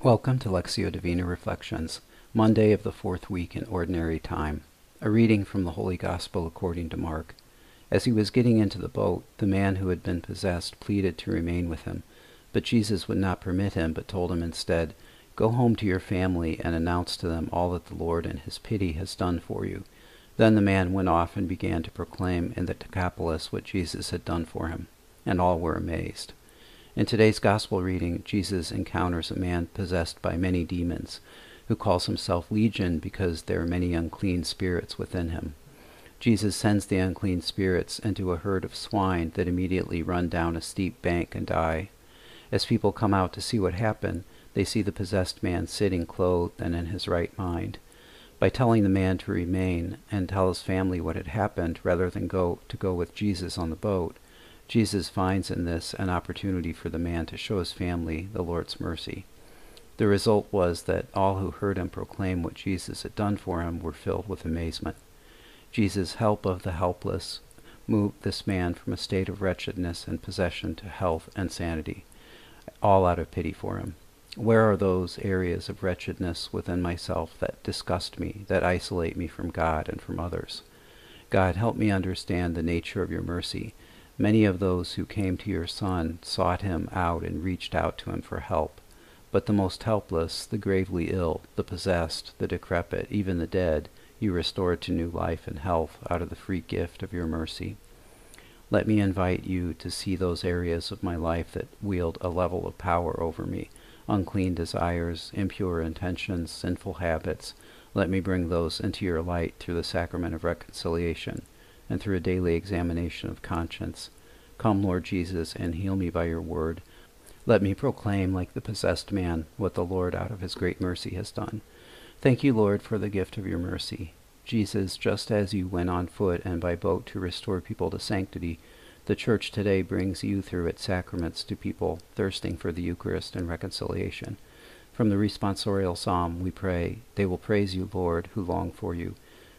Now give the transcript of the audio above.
Welcome to Lectio Divina Reflections, Monday of the fourth week in Ordinary Time. A reading from the Holy Gospel according to Mark. As he was getting into the boat, the man who had been possessed pleaded to remain with him. But Jesus would not permit him, but told him instead, Go home to your family and announce to them all that the Lord in his pity has done for you. Then the man went off and began to proclaim in the Decapolis what Jesus had done for him, and all were amazed. In today's gospel reading, Jesus encounters a man possessed by many demons, who calls himself Legion because there are many unclean spirits within him. Jesus sends the unclean spirits into a herd of swine that immediately run down a steep bank and die. As people come out to see what happened, they see the possessed man sitting clothed and in his right mind. By telling the man to remain and tell his family what had happened rather than go to go with Jesus on the boat, Jesus finds in this an opportunity for the man to show his family the Lord's mercy. The result was that all who heard him proclaim what Jesus had done for him were filled with amazement. Jesus' help of the helpless moved this man from a state of wretchedness and possession to health and sanity, all out of pity for him. Where are those areas of wretchedness within myself that disgust me, that isolate me from God and from others? God, help me understand the nature of your mercy Many of those who came to your Son sought him out and reached out to him for help. But the most helpless, the gravely ill, the possessed, the decrepit, even the dead, you restored to new life and health out of the free gift of your mercy. Let me invite you to see those areas of my life that wield a level of power over me unclean desires, impure intentions, sinful habits. Let me bring those into your light through the sacrament of reconciliation and through a daily examination of conscience. Come, Lord Jesus, and heal me by your word. Let me proclaim, like the possessed man, what the Lord out of his great mercy has done. Thank you, Lord, for the gift of your mercy. Jesus, just as you went on foot and by boat to restore people to sanctity, the Church today brings you through its sacraments to people thirsting for the Eucharist and reconciliation. From the responsorial psalm, we pray, They will praise you, Lord, who long for you.